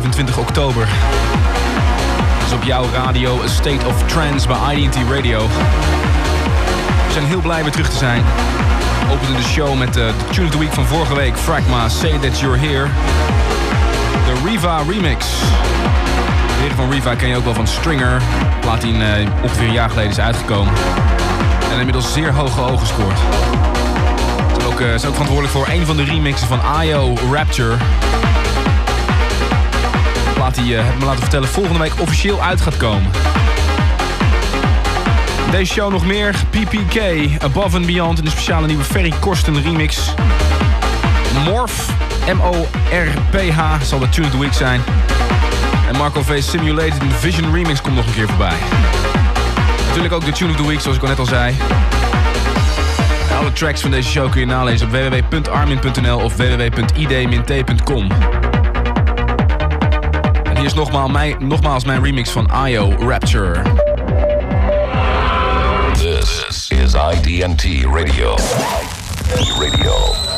vanavond, 25 oktober. Is op jouw radio A State of Trance bij IDT Radio. We zijn heel blij weer terug te zijn. Openen de show met de Tune of the Week van vorige week. Fragma, Say That You're Here. De Riva remix. De van Riva ken je ook wel van Stringer. Plaat die uh, ongeveer een jaar geleden is uitgekomen. En inmiddels zeer hoge ogen gescoord. Ze ook, uh, zijn ook verantwoordelijk voor een van de remixen van IO Rapture. Die, uh, heb me laten vertellen, volgende week officieel uit gaat komen. Deze show nog meer. PPK, Above and Beyond in een speciale nieuwe Ferry Korsten remix. Morph, M-O-R-P-H, zal de Tune of the Week zijn. En Marco V Simulated Vision Remix komt nog een keer voorbij. Natuurlijk ook de Tune of the Week, zoals ik al net al zei. Alle tracks van deze show kun je nalezen op www.armin.nl of www.id-t.com. Hier is nogmaals mijn, nogmaals mijn remix van IO Rapture. This is IDNT Radio. Radio.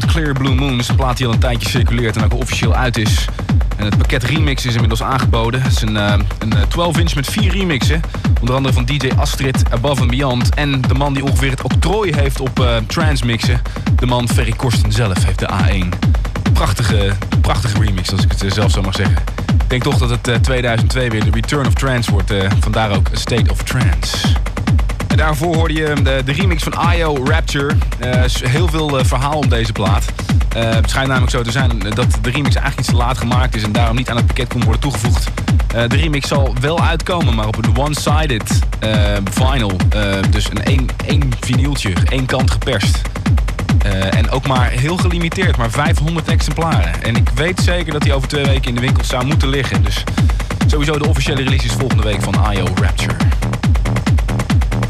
Clear Blue Moon is een plaat die al een tijdje circuleert en ook officieel uit is. En het pakket remix is inmiddels aangeboden. Het is een, uh, een 12-inch met vier remixen. Onder andere van DJ Astrid, Above and Beyond. En de man die ongeveer het octrooi heeft op uh, transmixen. De man Ferry Korsten zelf heeft de A1. Prachtige, prachtige remix, als ik het zelf zo mag zeggen. Ik denk toch dat het uh, 2002 weer de Return of Trance wordt. vandaar ook State of Trance. Daarvoor hoorde je de, de remix van IO Rapture. Uh, heel veel uh, verhaal om deze plaat. Uh, het schijnt namelijk zo te zijn dat de remix eigenlijk iets te laat gemaakt is en daarom niet aan het pakket kon worden toegevoegd. de remix zal wel uitkomen, maar op een one-sided vinyl. dus een één, één vinyltje, één kant geperst. en ook maar heel gelimiteerd, maar 500 exemplaren. En ik weet zeker dat die over twee weken in de winkel zou moeten liggen. Dus sowieso de officiële release is volgende week van IO Rapture.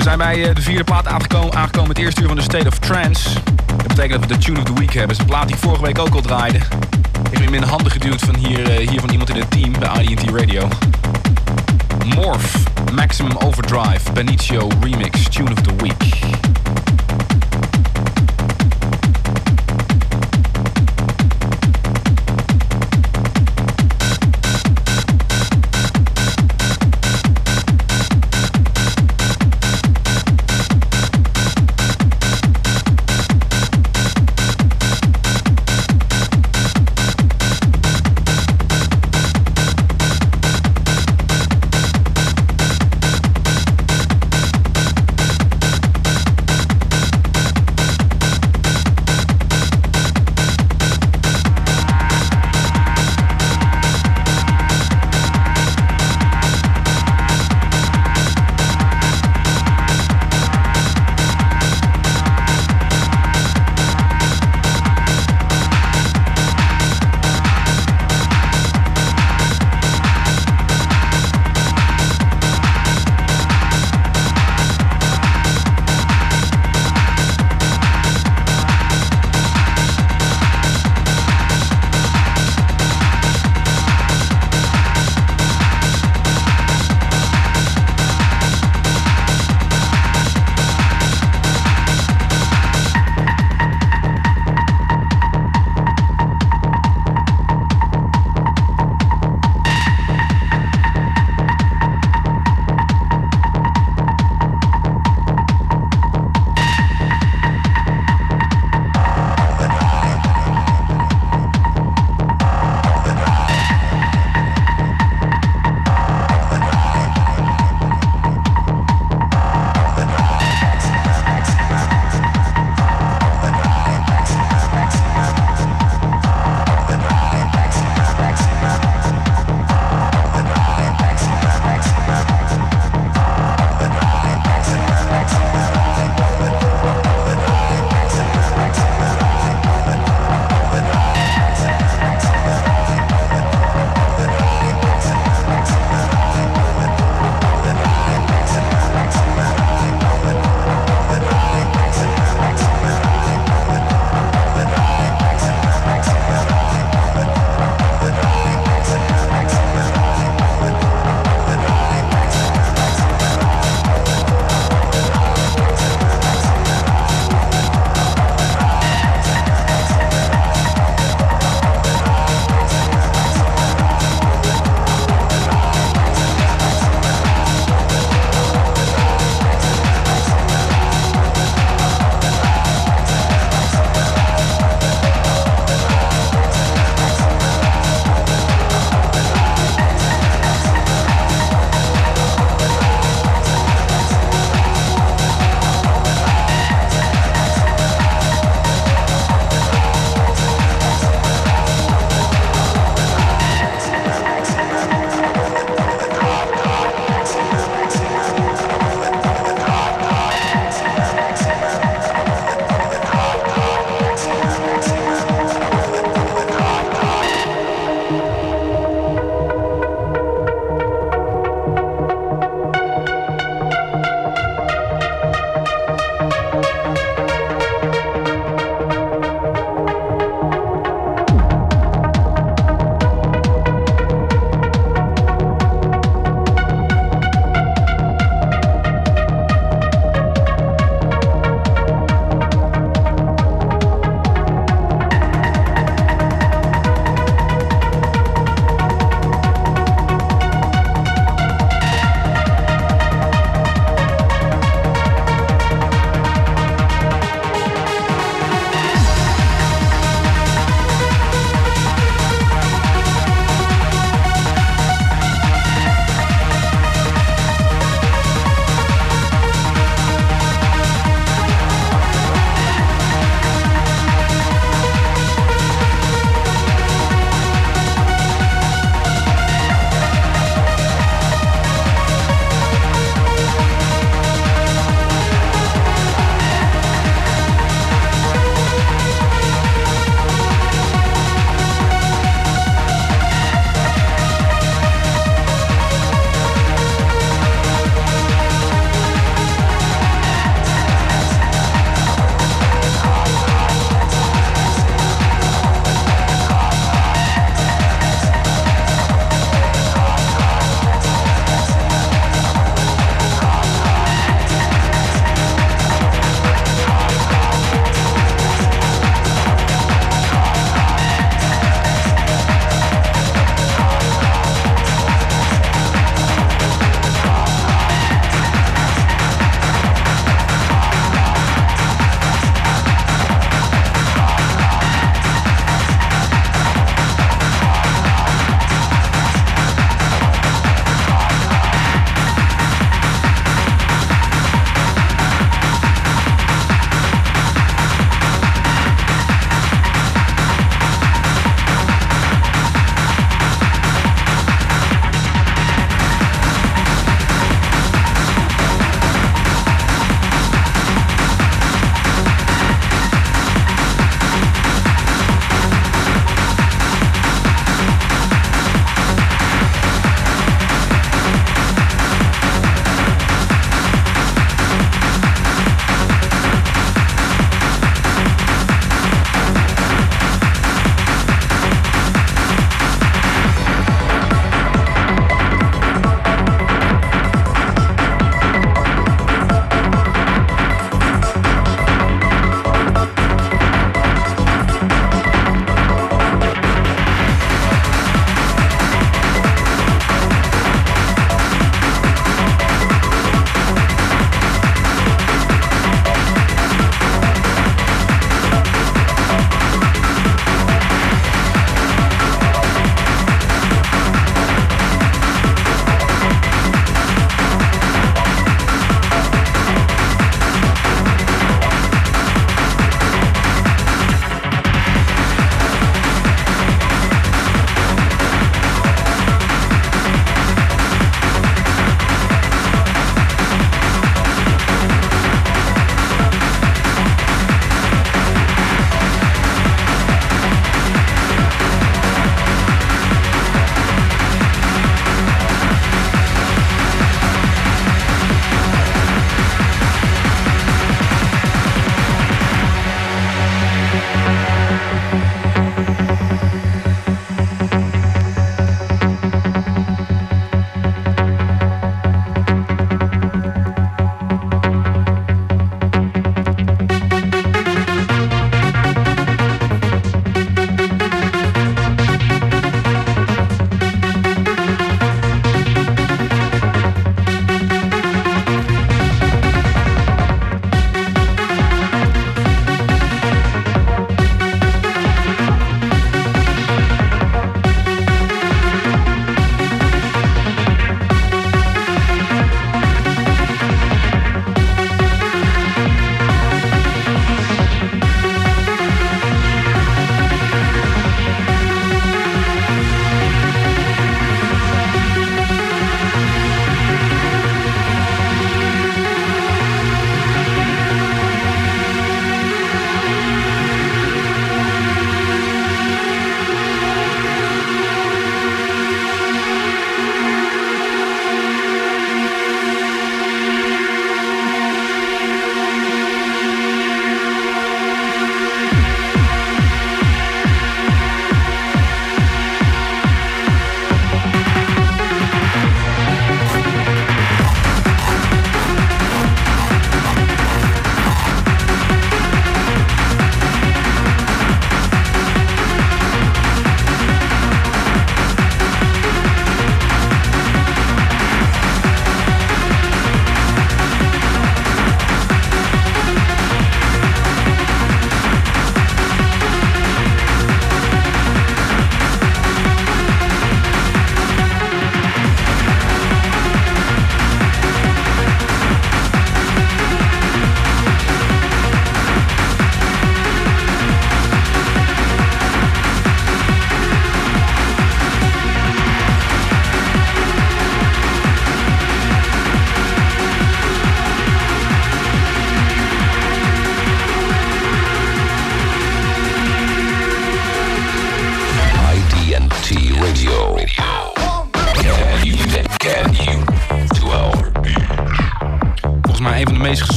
We zijn bij eh, de vierde plaat aangekomen, aangekomen het eerste uur van de State of Trance. Dat betekent dat we de Tune of the Week hebben. Dat is een plaat die vorige week ook al draaide. Ik heb hem in de handen geduwd van hier, eh, hier van iemand in het team bij IDT Radio. Morph, Maximum Overdrive, Benicio Remix, Tune of the Week.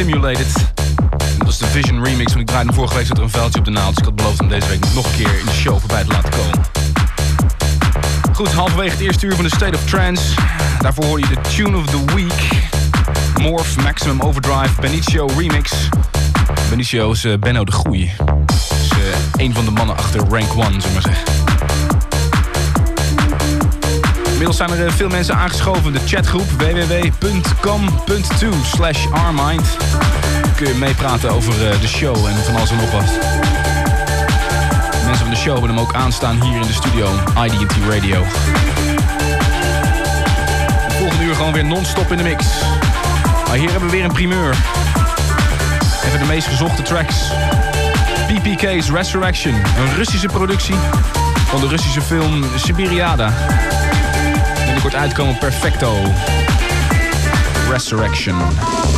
Simulated. Dat is de Vision remix, want ik draaide vorige week zat er een veldje op de naald. Dus ik had beloofd om deze week nog een keer in de show voorbij te laten komen. Goed, halverwege het eerste uur van de State of Trance. Daarvoor hoor je de Tune of the Week. Morph, Maximum Overdrive, Benicio Remix. Benicio is uh, Benno de Goeie. Is uh, een van de mannen achter Rank 1, zullen we maar zeggen. Inmiddels zijn er uh, veel mensen aangeschoven. De chatgroep www.com.to slash armind. Kun je meepraten over de show en van alles en nog wat. Mensen van de show hebben hem ook aanstaan hier in de studio. IDT Radio. De volgende uur gewoon weer non-stop in de mix. Maar hier hebben we weer een primeur. Even de meest gezochte tracks. PPK's Resurrection. Een Russische productie van de Russische film Sibiriada. Uitkomen Perfecto. Resurrection.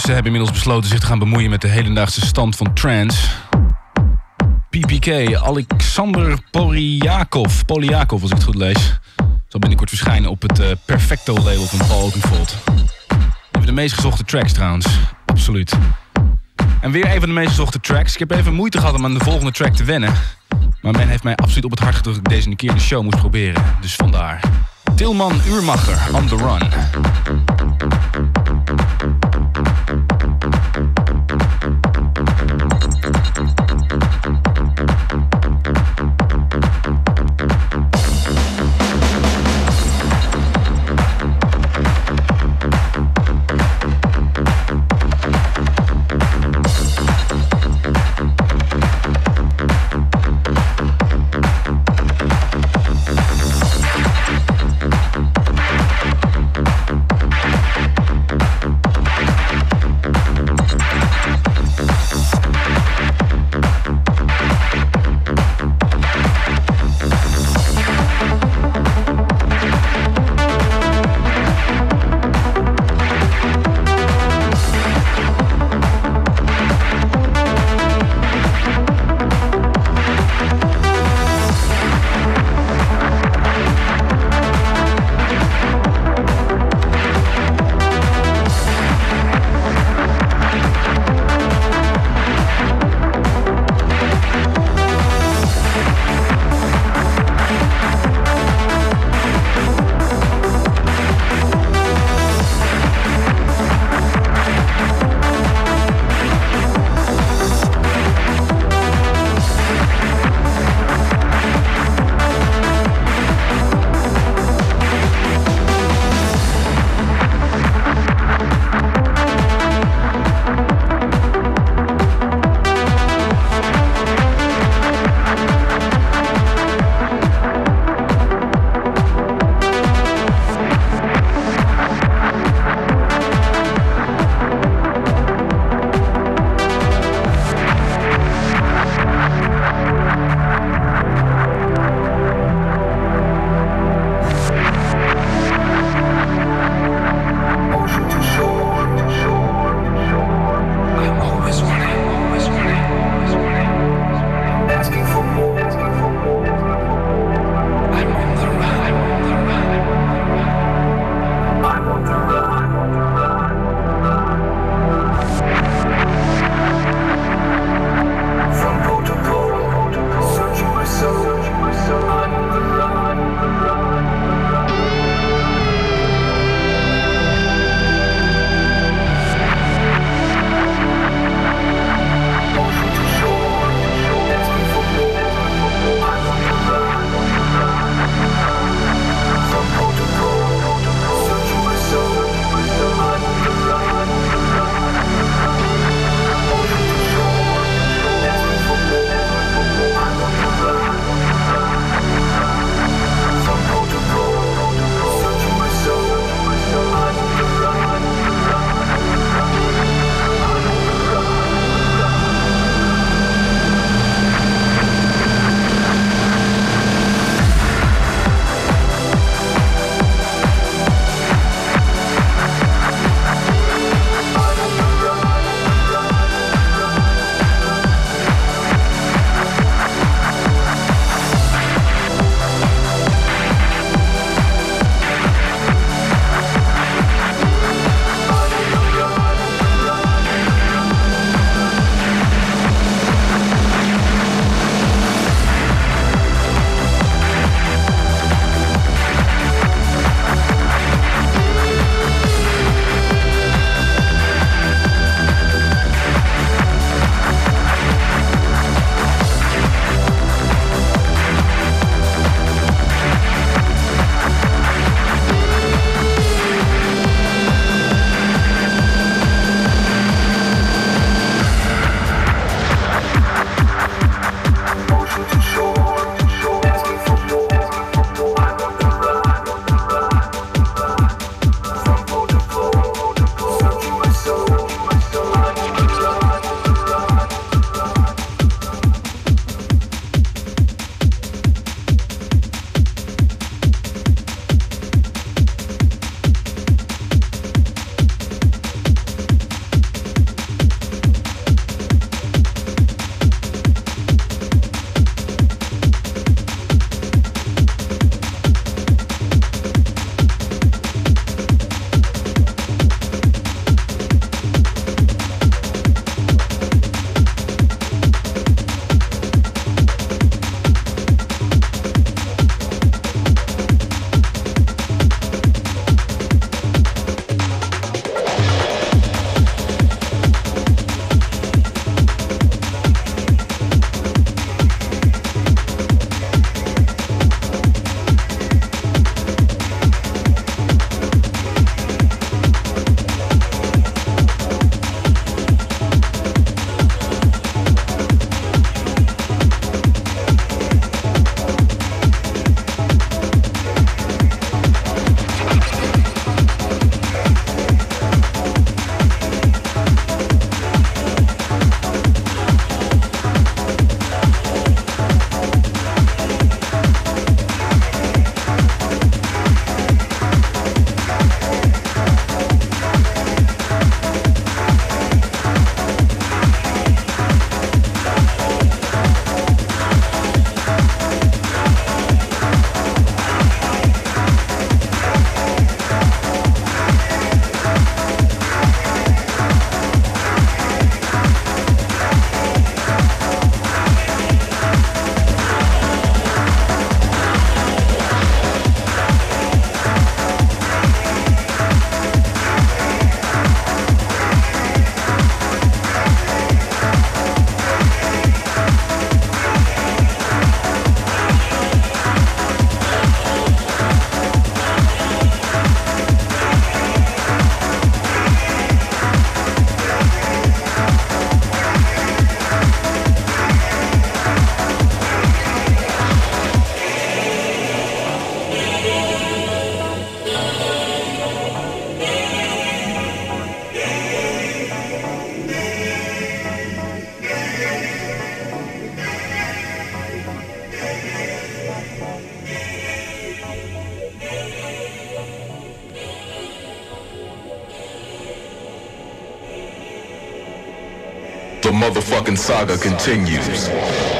Russen hebben inmiddels besloten zich te gaan bemoeien met de hedendaagse stand van trance. PPK, Alexander Polyakov, Polyakov als ik het goed lees, zal binnenkort verschijnen op het uh, Perfecto label van Paul Oakenfold. Even de meest gezochte tracks trouwens, absoluut. En weer een van de meest gezochte tracks. Ik heb even moeite gehad om aan de volgende track te wennen. Maar men heeft mij absoluut op het hart gedrukt dat ik deze een keer in de show moest proberen. Dus vandaar. Tilman Uurmacher, On The Run. Saga continues.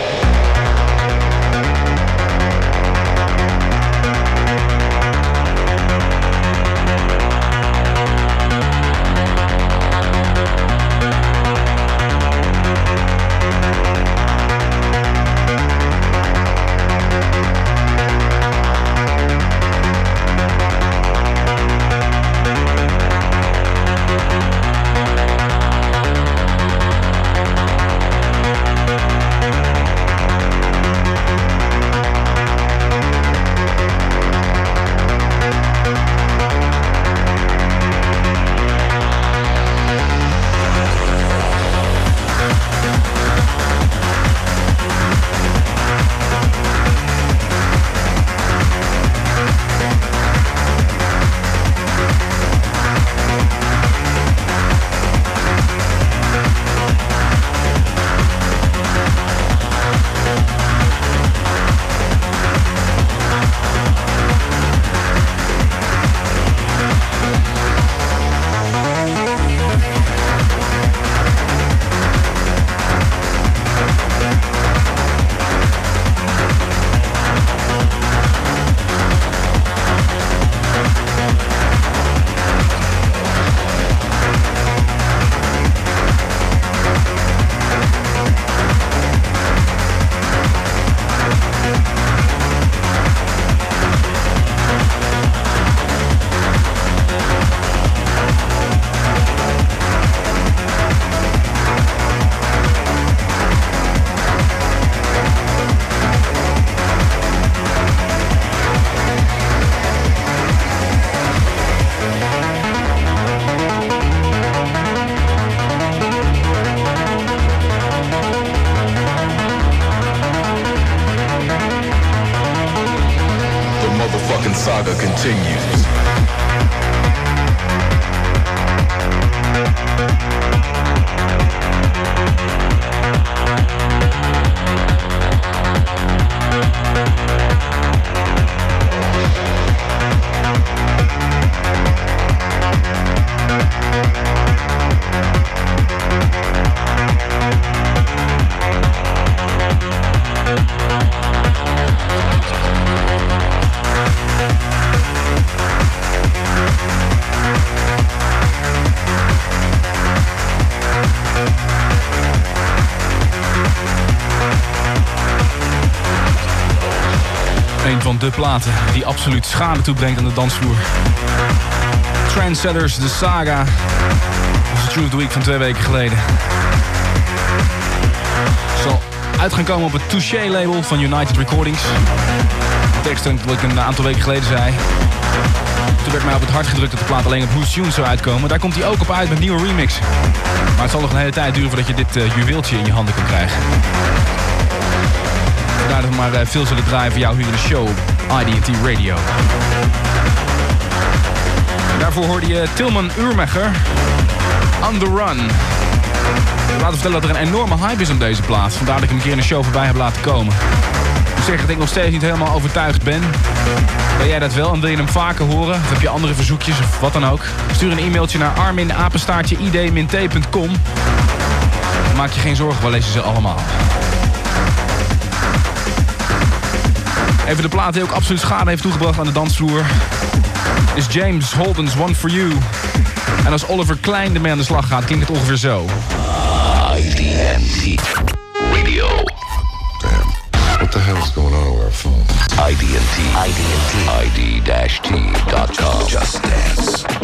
Die absoluut schade toebrengt aan de dansvloer. Trendsetters, de saga. De Tune of the Week van twee weken geleden. Zal uit gaan komen op het Touché-label van United Recordings. De tekst wat ik een aantal weken geleden zei. Toen werd mij op het hart gedrukt dat de plaat alleen op Loose Tunes zou uitkomen. Daar komt hij ook op uit met nieuwe remix. Maar het zal nog een hele tijd duren voordat je dit uh, juweeltje in je handen kan krijgen. Dat we maar uh, veel zullen draaien voor jou hier in de show IDT Radio. daarvoor hoorde je Tilman Uurmecher, On The Run. Laten vertellen dat er een enorme hype is om deze plaats. Vandaar dat ik hem een keer in de show voorbij heb laten komen. Ik zeg dat ik nog steeds niet helemaal overtuigd ben. Ben jij dat wel en wil je hem vaker horen? Of heb je andere verzoekjes of wat dan ook? Stuur een e-mailtje naar arminapenstaartje id-t.com. Maak je geen zorgen, we lezen ze allemaal. Even de plaat die ook absoluut schade heeft toegebracht aan de dansvloer... is James Holden's One For You. En als Oliver Klein ermee aan de slag gaat, klinkt het ongeveer zo. IDNT Radio. Damn. What the hell is going on with our phone? IDNT. IDNT. ID-T.com. Just dance.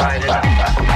Write it out.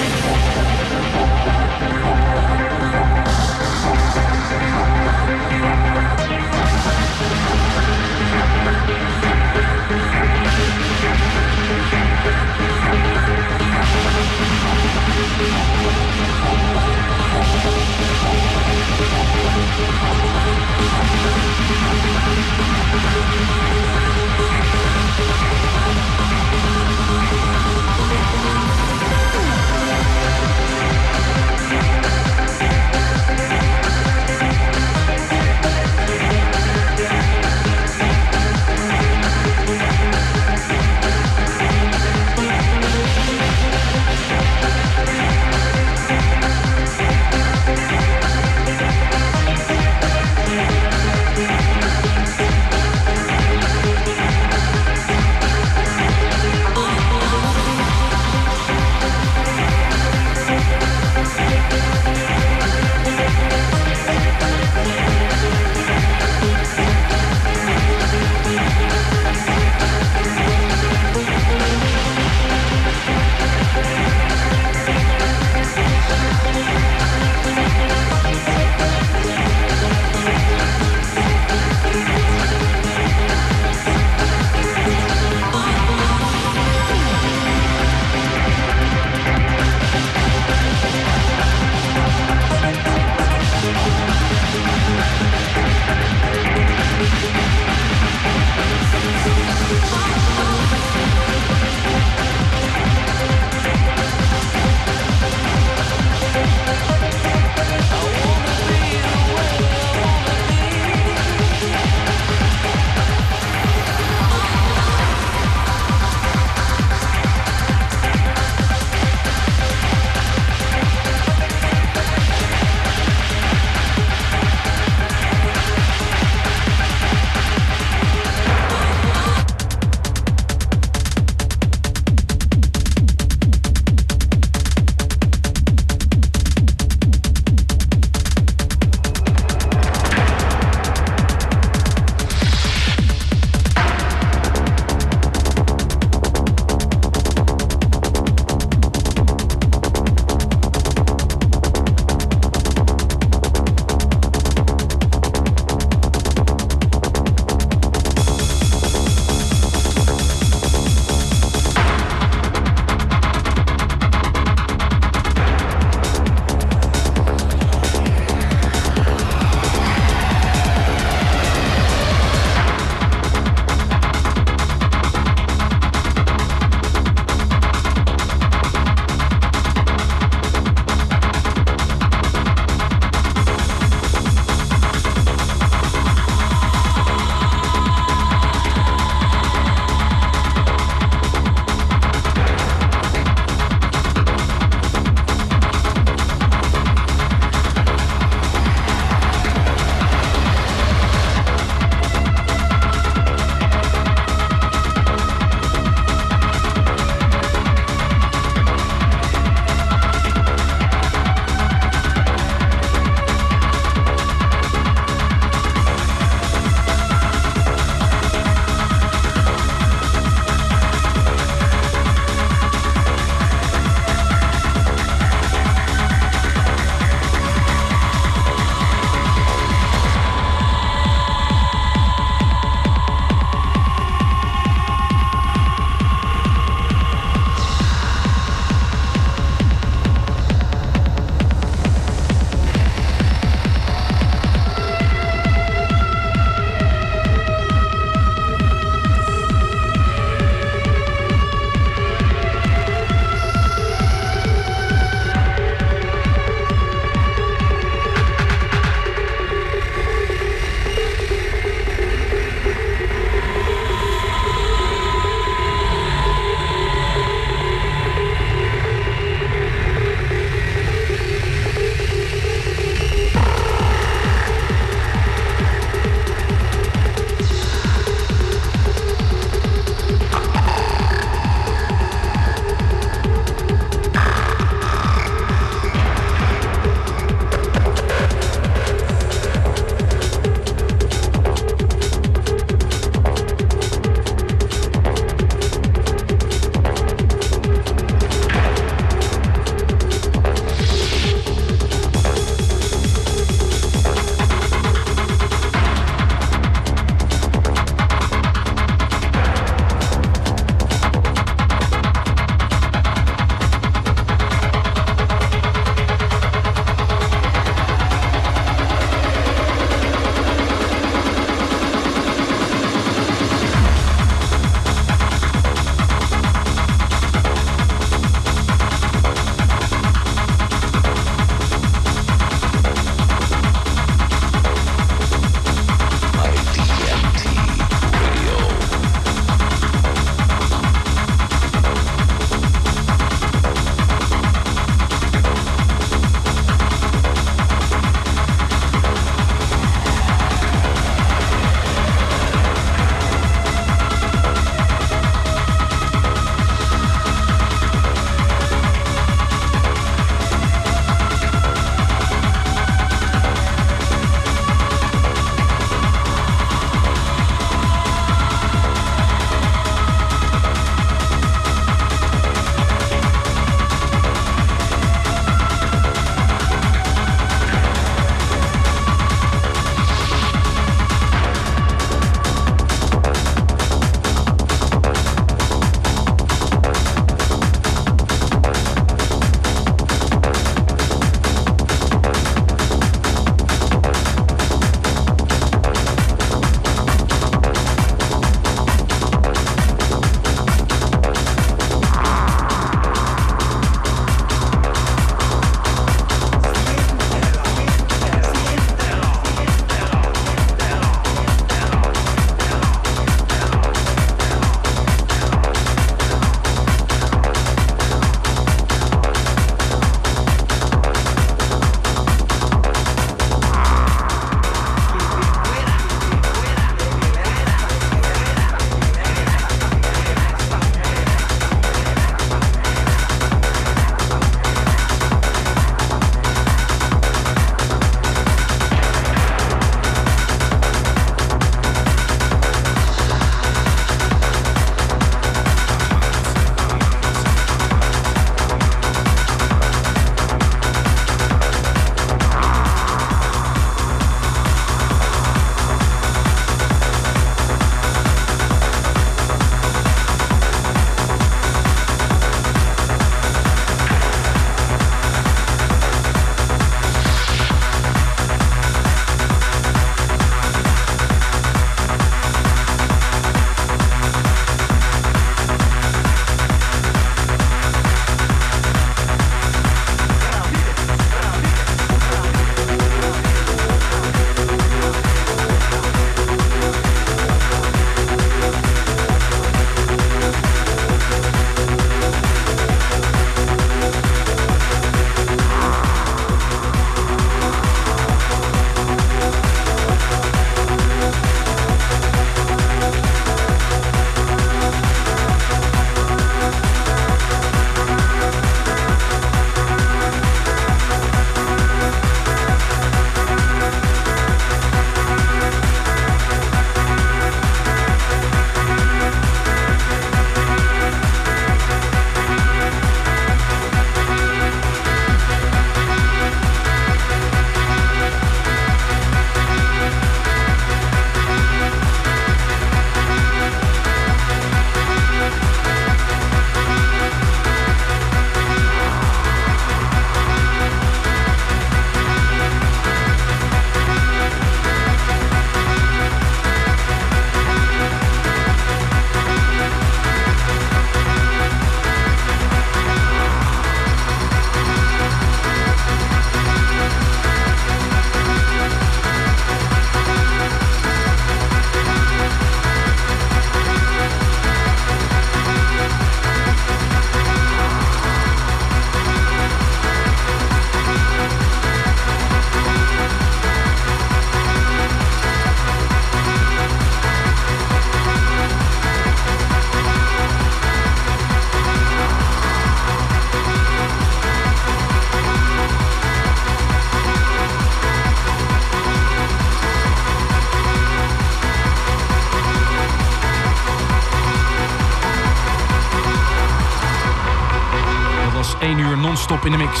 In the mix.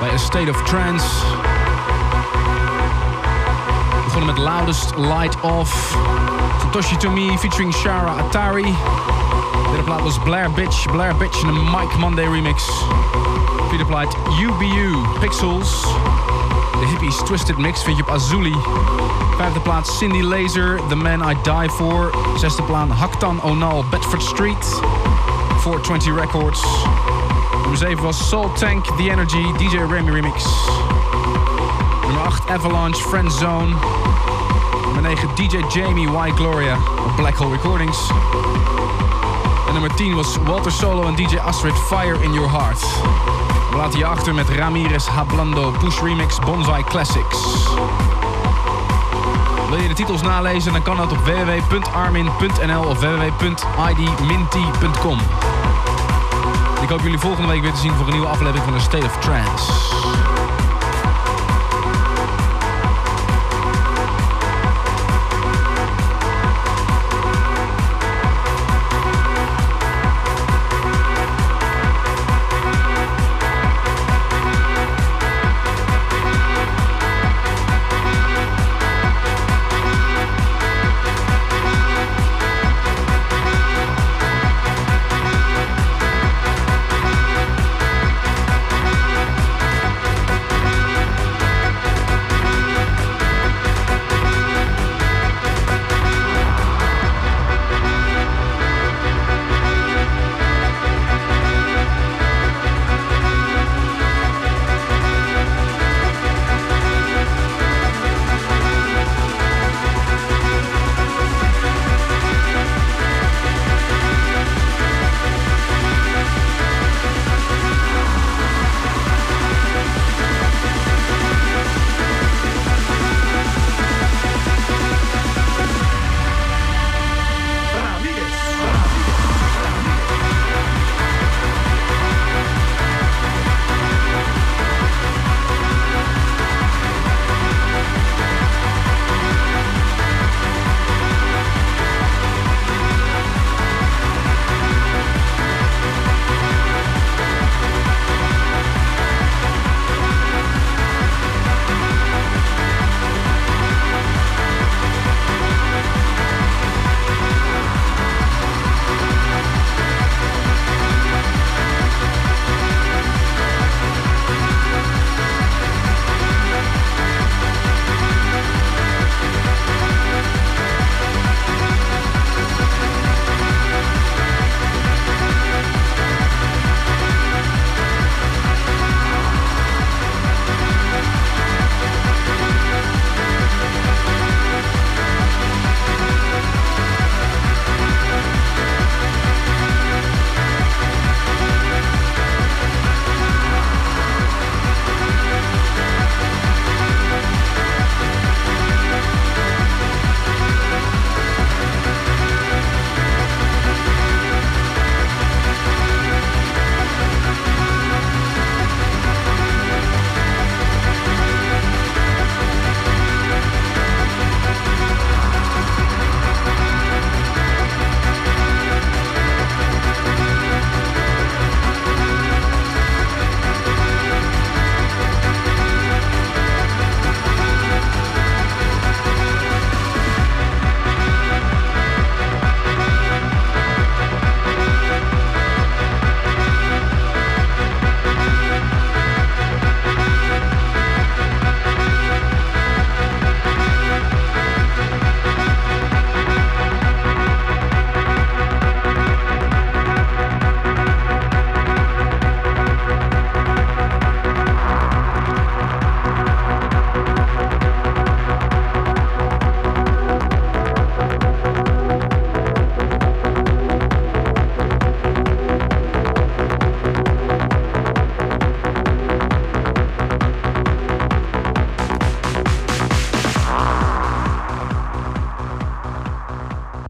Bij A State of Trance. We begonnen met Loudest Light Off. Satoshi Tomi featuring Shara Atari. De derde plaat was Blair Bitch. Blair Bitch in een Mike Monday remix. Vierde plaat UBU Pixels. De Hippies Twisted Mix vind je op Azuli. Vijfde plaats Cindy Laser, The Man I Die For. Zesde plaat Haktan Onal, Bedford Street. 420 Records. Nummer 7 was Soul Tank, The Energy, DJ Remy Remix. Nummer 8 Avalanche, Friend Zone. Nummer 9 DJ Jamie, Y Gloria, Black Hole Recordings. En nummer 10 was Walter Solo en DJ Astrid, Fire in Your Heart. We laten je achter met Ramirez Hablando, Push Remix, Bonsai Classics. Wil je de titels nalezen, dan kan dat op www.armin.nl of www.idminty.com. Ik hoop jullie volgende week weer te zien voor een nieuwe aflevering van de State of Trance.